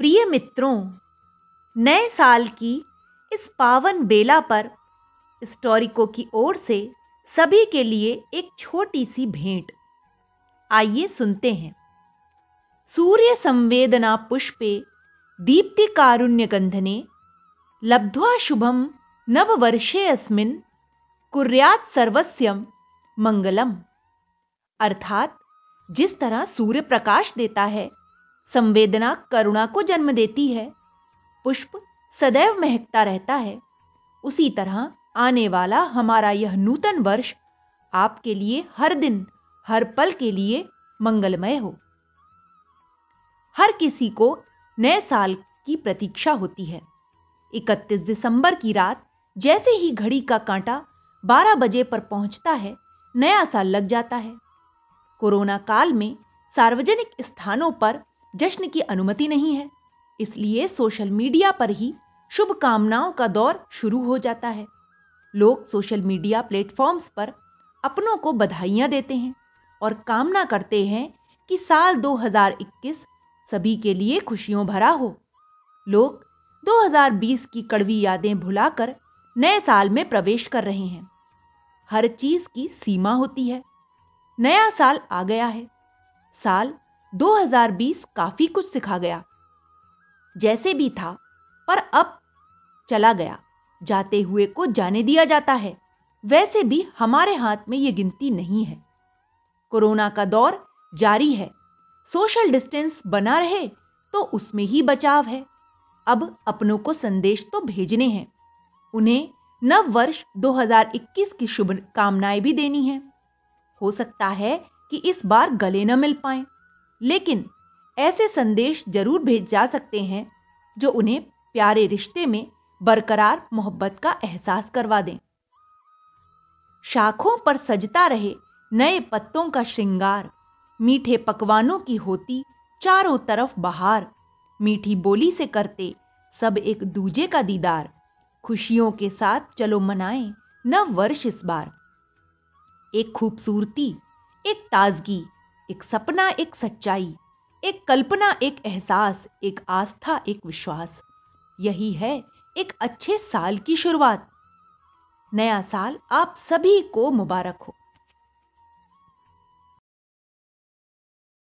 प्रिय मित्रों, नए साल की इस पावन बेला पर स्टोरिको की ओर से सभी के लिए एक छोटी सी भेंट। आइए सुनते हैं। सूर्य संवेदना पुष्पे दीप्ति कारुण्य गंधने, लब्ध्वा शुभम नववर्षे अस्मिन, कुर्यात सर्वस्यम मंगलम। अर्थात जिस तरह सूर्य प्रकाश देता है संवेदना, करुणा को जन्म देती है। पुष्प सदैव महकता रहता है। उसी तरह आने वाला हमारा यह नूतन वर्ष आपके लिए हर दिन, हर पल के लिए मंगलमय हो। हर किसी को नए साल की प्रतीक्षा होती है। 31 दिसंबर की रात जैसे ही घड़ी का कांटा 12 बजे पर पहुँचता है, नया साल लग जाता है। कोरोना काल में सार्वजनिक स्थानों पर जश्न की अनुमति नहीं है। इसलिए सोशल मीडिया पर ही शुभकामनाओं का दौर शुरू हो जाता है। लोग सोशल मीडिया प्लेटफॉर्म्स पर अपनों को बधाइयाँ देते हैं और कामना करते हैं कि साल 2021 सभी के लिए खुशियों भरा हो। लोग 2020 की कड़वी यादें भुलाकर नए साल में प्रवेश कर रहे हैं। हर चीज़ की सीमा होती है। नया साल आ गया है। साल 2020 काफ़ी कुछ सिखा गया। जैसे भी था, पर अब चला गया। जाते हुए को जाने दिया जाता है। वैसे भी हमारे हाथ में यह गिनती नहीं है। कोरोना का दौर जारी है। सोशल डिस्टेंस बना रहे तो उसमें ही बचाव है। अब अपनों को संदेश तो भेजने हैं। उन्हें नव वर्ष 2021 की शुभ कामनाएँ भी देनी है। हो सकता है कि इस बार गले न मिल पाए। लेकिन ऐसे संदेश ज़रूर भेज जा सकते हैं जो उन्हें प्यारे रिश्ते में बरकरार मोहब्बत का एहसास करवा दें। शाखों पर सजता रहे नए पत्तों का श्रृंगार, मीठे पकवानों की होती चारों तरफ़ बहार, मीठी बोली से करते सब एक दूजे का दीदार, खुशियों के साथ चलो मनाएँ नव वर्ष इस बार। एक खूबसूरती, एक ताजगी एक सपना, एक सच्चाई, एक कल्पना, एक एहसास, एक आस्था, एक विश्वास। यही है एक अच्छे साल की शुरुआत। नया साल आप सभी को मुबारक हो।